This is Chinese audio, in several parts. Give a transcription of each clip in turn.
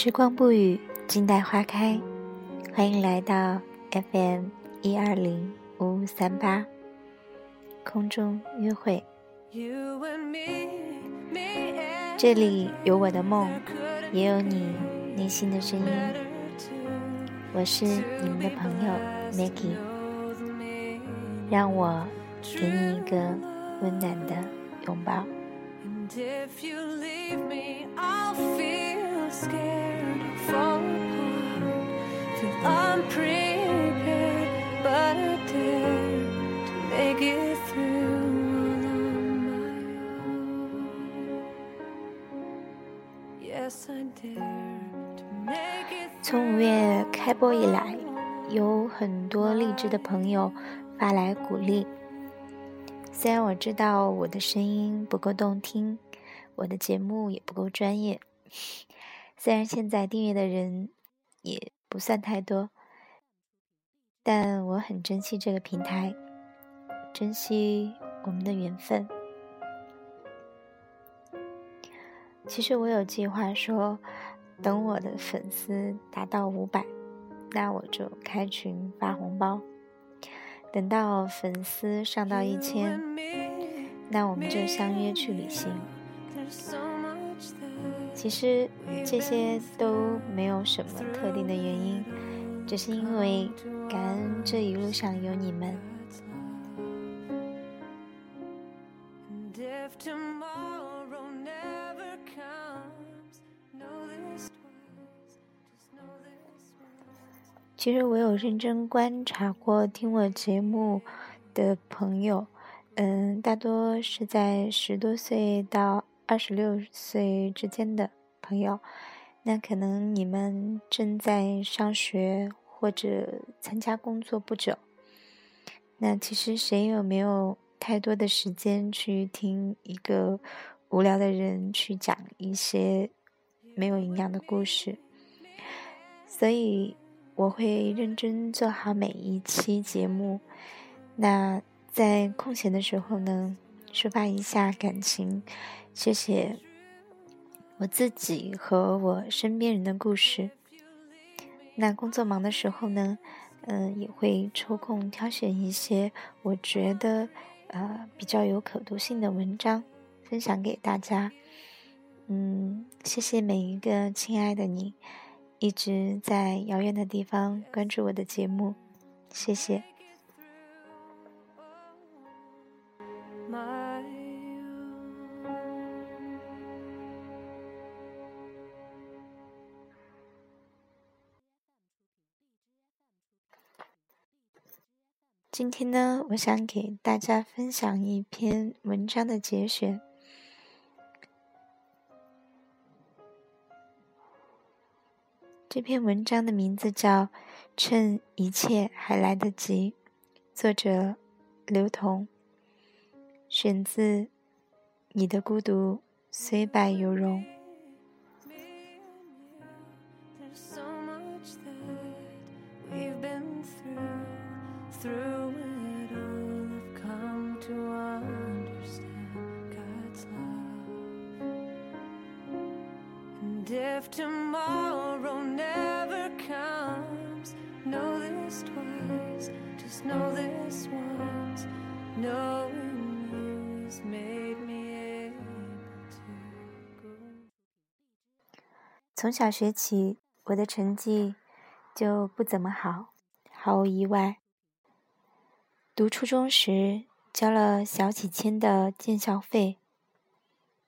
时光不语，静待花开。欢迎来到 FM 一二零五五三八空中约会。这里有我的梦，也有你内心的声音。我是你们的朋友 Maggie，让我给你一个温暖的拥抱。And if you leave me, I'll feel scared to fall apart. Feel unprepared, but I dare to make it through all on my own. Yes, I dare to make it 从五月开播以来，有很多励志的朋友发来鼓励。虽然我知道我的声音不够动听，我的节目也不够专业，虽然现在订阅的人也不算太多，但我很珍惜这个平台，珍惜我们的缘分。其实我有计划说，等我的粉丝达到五百，那我就开群发红包；等到粉丝上到一千，那我们就相约去旅行。其实这些都没有什么特定的原因，只是因为感恩这一路上有你们。其实我有认真观察过听我节目的朋友，嗯，大多是在十多岁到二十六岁之间的朋友。那可能你们正在上学或者参加工作不久。那其实谁有没有太多的时间去听一个无聊的人去讲一些没有营养的故事？所以我会认真做好每一期节目。那在空闲的时候呢，抒发一下感情，写写我自己和我身边人的故事。那工作忙的时候呢，嗯、也会抽空挑选一些我觉得呃比较有可读性的文章，分享给大家。嗯，谢谢每一个亲爱的你，一直在遥远的地方关注我的节目，谢谢。今天呢，我想给大家分享一篇文章的节选。这篇文章的名字叫《趁一切还来得及》，作者刘同，选自《你的孤独虽败犹荣》。If tomorrow never comes, know this twice, just know this once. Knowing you has made me able to go. 从小学起，我的成绩就不怎么好，毫无意外。读初中时交了小几千的建校费，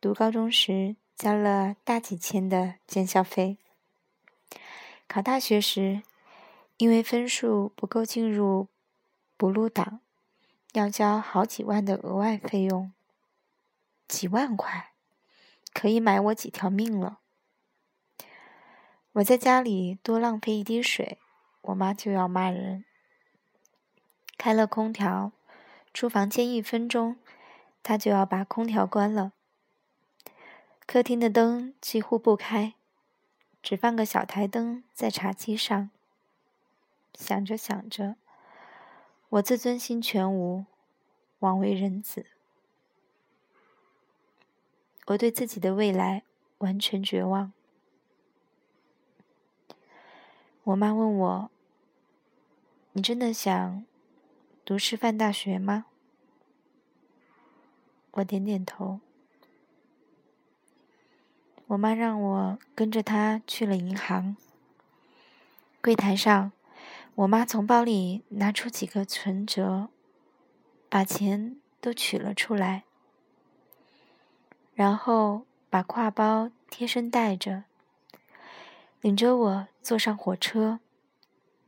读高中时交了大几千的建校费。考大学时，因为分数不够进入补录档，要交好几万的额外费用。几万块，可以买我几条命了。我在家里多浪费一滴水，我妈就要骂人。开了空调，出房间一分钟，她就要把空调关了。客厅的灯几乎不开，只放个小台灯在茶几上。想着想着，我自尊心全无，枉为人子。我对自己的未来完全绝望。我妈问我：“你真的想读师范大学吗？”我点点头。我妈让我跟着她去了银行。柜台上，我妈从包里拿出几个存折，把钱都取了出来。然后把挎包贴身带着，领着我坐上火车，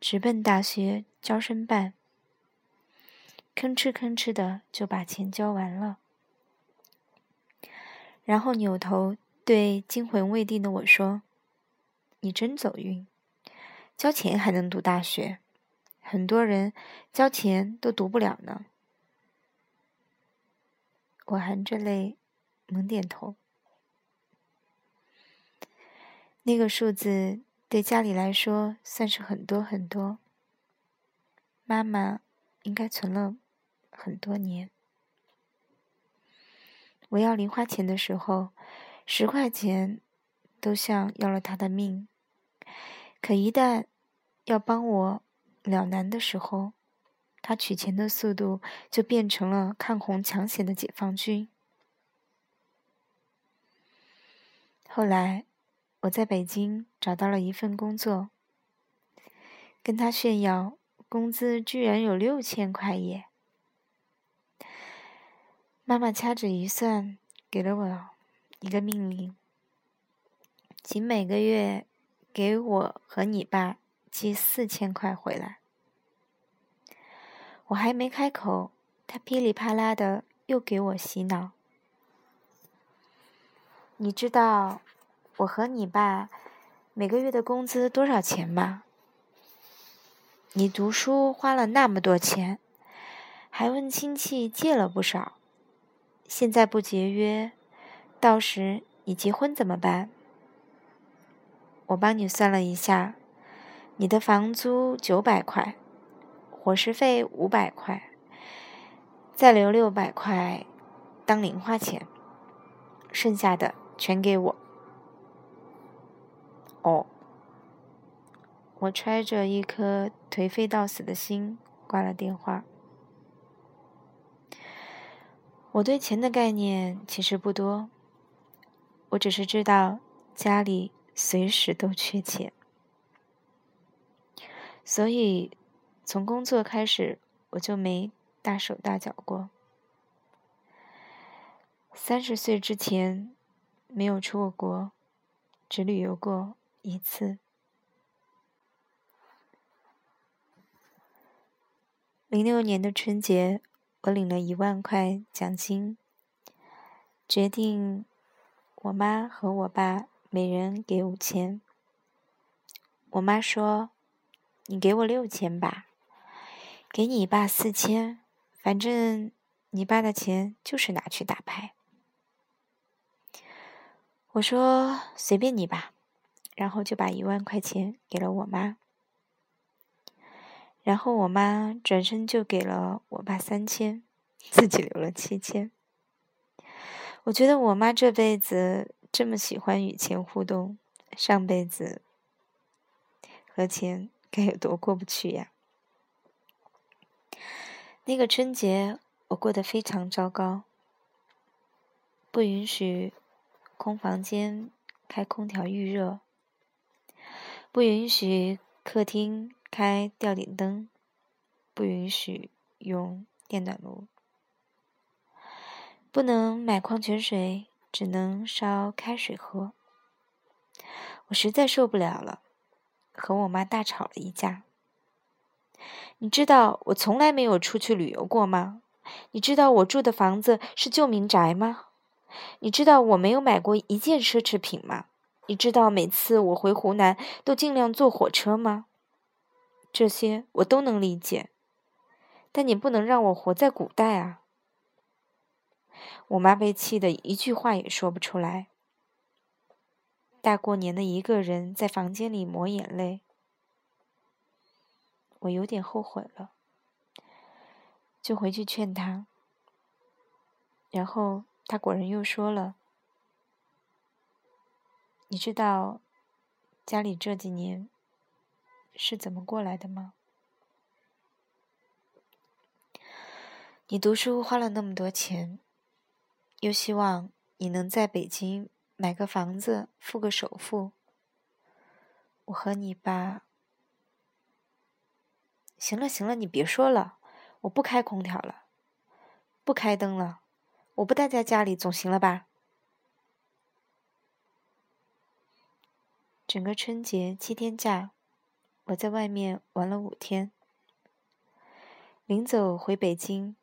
直奔大学招生办。吭哧吭哧的就把钱交完了，然后扭头对惊魂未定的我说：“你真走运，交钱还能读大学，很多人交钱都读不了呢。”我含着泪。猛点头。那个数字对家里来说算是很多很多。妈妈应该存了很多年。我要零花钱的时候，十块钱都像要了他的命。可一旦要帮我了难的时候，他取钱的速度就变成了抗洪抢险的解放军。后来，我在北京找到了一份工作，跟他炫耀工资居然有六千块耶！妈妈掐指一算，给了我一个命令，请每个月给我和你爸寄四千块回来。我还没开口，他噼里啪啦的又给我洗脑。你知道我和你爸每个月的工资多少钱吗？你读书花了那么多钱，还问亲戚借了不少，现在不节约，到时你结婚怎么办？我帮你算了一下，你的房租九百块，伙食费五百块，再留六百块当零花钱，剩下的。全给我。哦，我揣着一颗颓废到死的心挂了电话。我对钱的概念其实不多，我只是知道家里随时都缺钱，所以从工作开始我就没大手大脚过。三十岁之前。没有出过国，只旅游过一次。零六年的春节，我领了一万块奖金，决定我妈和我爸每人给五千。我妈说：“你给我六千吧，给你爸四千，反正你爸的钱就是拿去打牌。”我说随便你吧，然后就把一万块钱给了我妈，然后我妈转身就给了我爸三千，自己留了七千。我觉得我妈这辈子这么喜欢与钱互动，上辈子和钱该有多过不去呀？那个春节我过得非常糟糕，不允许。空房间开空调预热，不允许客厅开吊顶灯，不允许用电暖炉，不能买矿泉水，只能烧开水喝。我实在受不了了，和我妈大吵了一架。你知道我从来没有出去旅游过吗？你知道我住的房子是旧民宅吗？你知道我没有买过一件奢侈品吗？你知道每次我回湖南都尽量坐火车吗？这些我都能理解，但你不能让我活在古代啊！我妈被气得一句话也说不出来。大过年的一个人在房间里抹眼泪，我有点后悔了，就回去劝她。然后她果然又说了。你知道家里这几年是怎么过来的吗？你读书花了那么多钱，又希望你能在北京买个房子，付个首付。我和你爸……行了行了，你别说了，我不开空调了，不开灯了，我不待在家里总行了吧？整个春节七天假，我在外面玩了五天。临走回北京，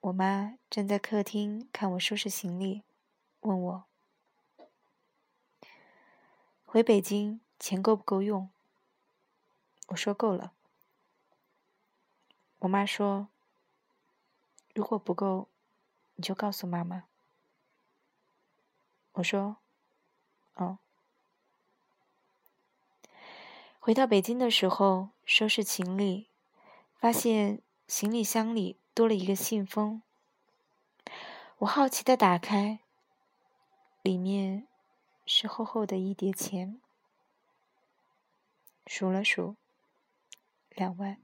我妈站在客厅看我收拾行李，问我：“回北京钱够不够用？”我说：“够了。”我妈说：“如果不够，你就告诉妈妈。”我说：“哦。”回到北京的时候，收拾行李，发现行李箱里多了一个信封。我好奇的打开，里面是厚厚的一叠钱，数了数，两万。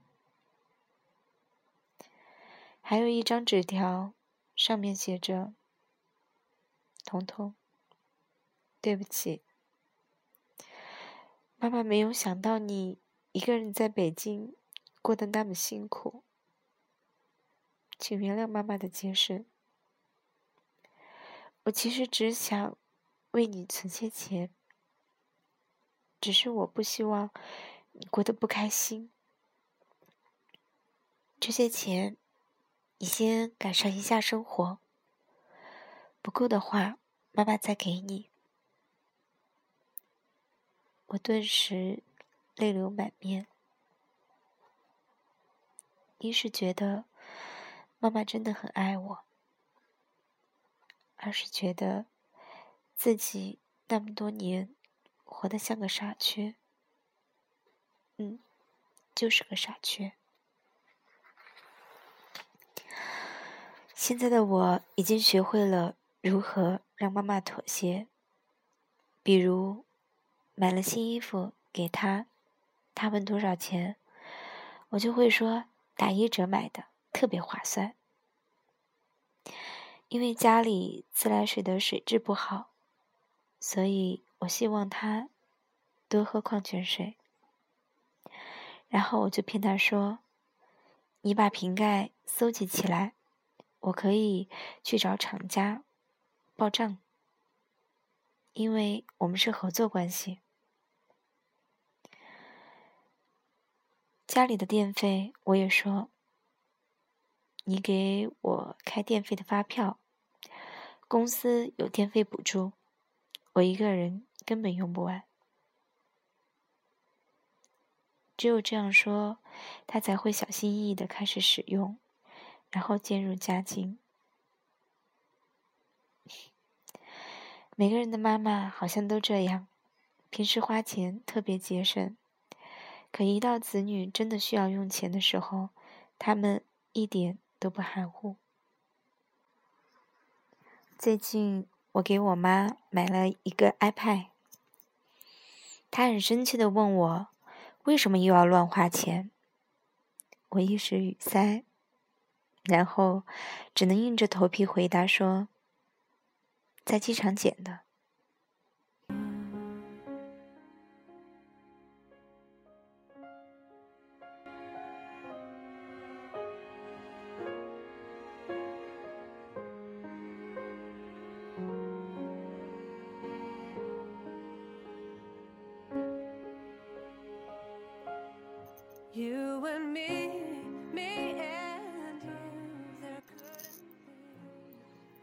还有一张纸条，上面写着：“彤彤，对不起。”妈妈没有想到你一个人在北京过得那么辛苦，请原谅妈妈的解释。我其实只想为你存些钱，只是我不希望你过得不开心。这些钱你先改善一下生活，不够的话，妈妈再给你。我顿时泪流满面，一是觉得妈妈真的很爱我，而是觉得自己那么多年活得像个傻缺，嗯，就是个傻缺。现在的我已经学会了如何让妈妈妥协，比如。买了新衣服给她，她问多少钱，我就会说打一折买的，特别划算。因为家里自来水的水质不好，所以我希望他多喝矿泉水。然后我就骗他说：“你把瓶盖搜集起来，我可以去找厂家报账，因为我们是合作关系。”家里的电费，我也说，你给我开电费的发票，公司有电费补助，我一个人根本用不完。只有这样说，他才会小心翼翼的开始使用，然后渐入佳境。每个人的妈妈好像都这样，平时花钱特别节省。可一到子女真的需要用钱的时候，他们一点都不含糊。最近我给我妈买了一个 iPad，她很生气的问我，为什么又要乱花钱？我一时语塞，然后只能硬着头皮回答说，在机场捡的。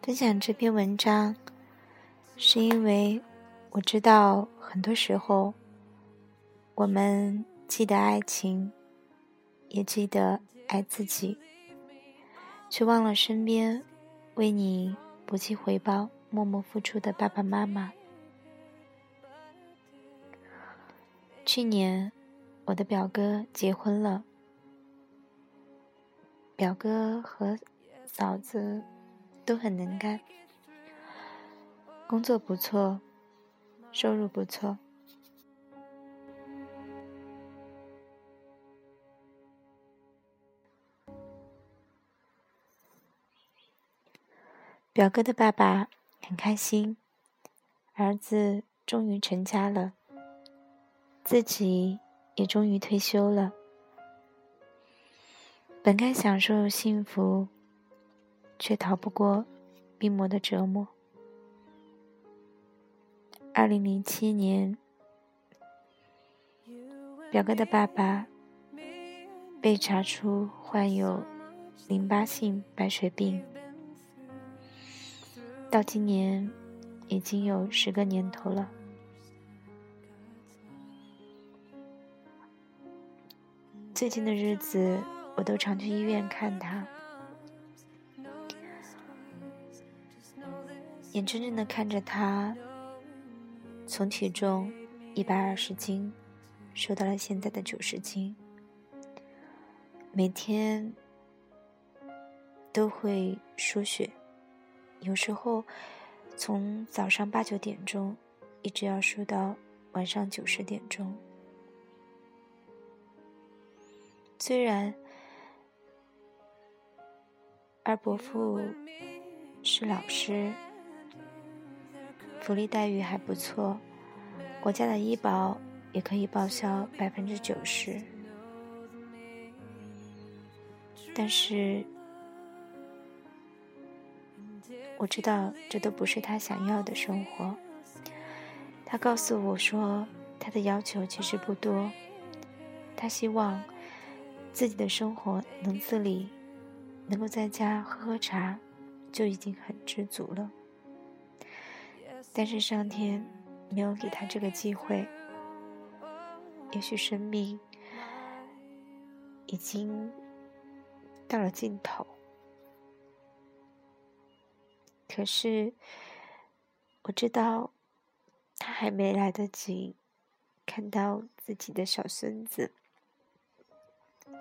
分享这篇文章，是因为我知道很多时候，我们记得爱情，也记得爱自己，却忘了身边为你不计回报、默默付出的爸爸妈妈。去年，我的表哥结婚了。表哥和嫂子都很能干，工作不错，收入不错。表哥的爸爸很开心，儿子终于成家了，自己也终于退休了。本该享受幸福，却逃不过病魔的折磨。二零零七年，表哥的爸爸被查出患有淋巴性白血病，到今年已经有十个年头了。最近的日子。我都常去医院看他，眼睁睁的看着他从体重一百二十斤瘦到了现在的九十斤，每天都会输血，有时候从早上八九点钟一直要输到晚上九十点钟，虽然。而伯父是老师，福利待遇还不错，国家的医保也可以报销百分之九十。但是我知道这都不是他想要的生活。他告诉我说，他的要求其实不多，他希望自己的生活能自理。能够在家喝喝茶，就已经很知足了。但是上天没有给他这个机会。也许生命已经到了尽头，可是我知道他还没来得及看到自己的小孙子，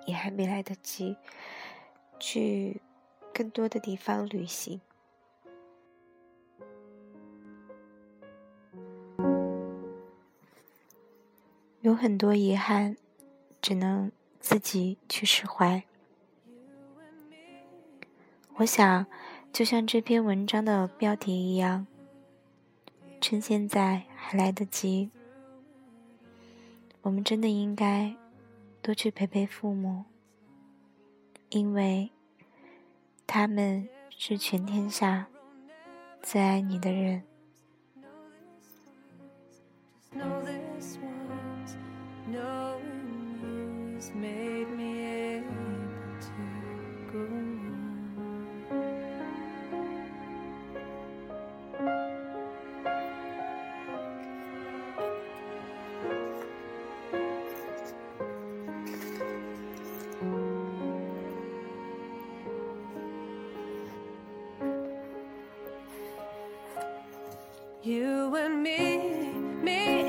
也还没来得及。去更多的地方旅行，有很多遗憾，只能自己去释怀。我想，就像这篇文章的标题一样，趁现在还来得及，我们真的应该多去陪陪父母。因为他们是全天下最爱你的人。You and me, me.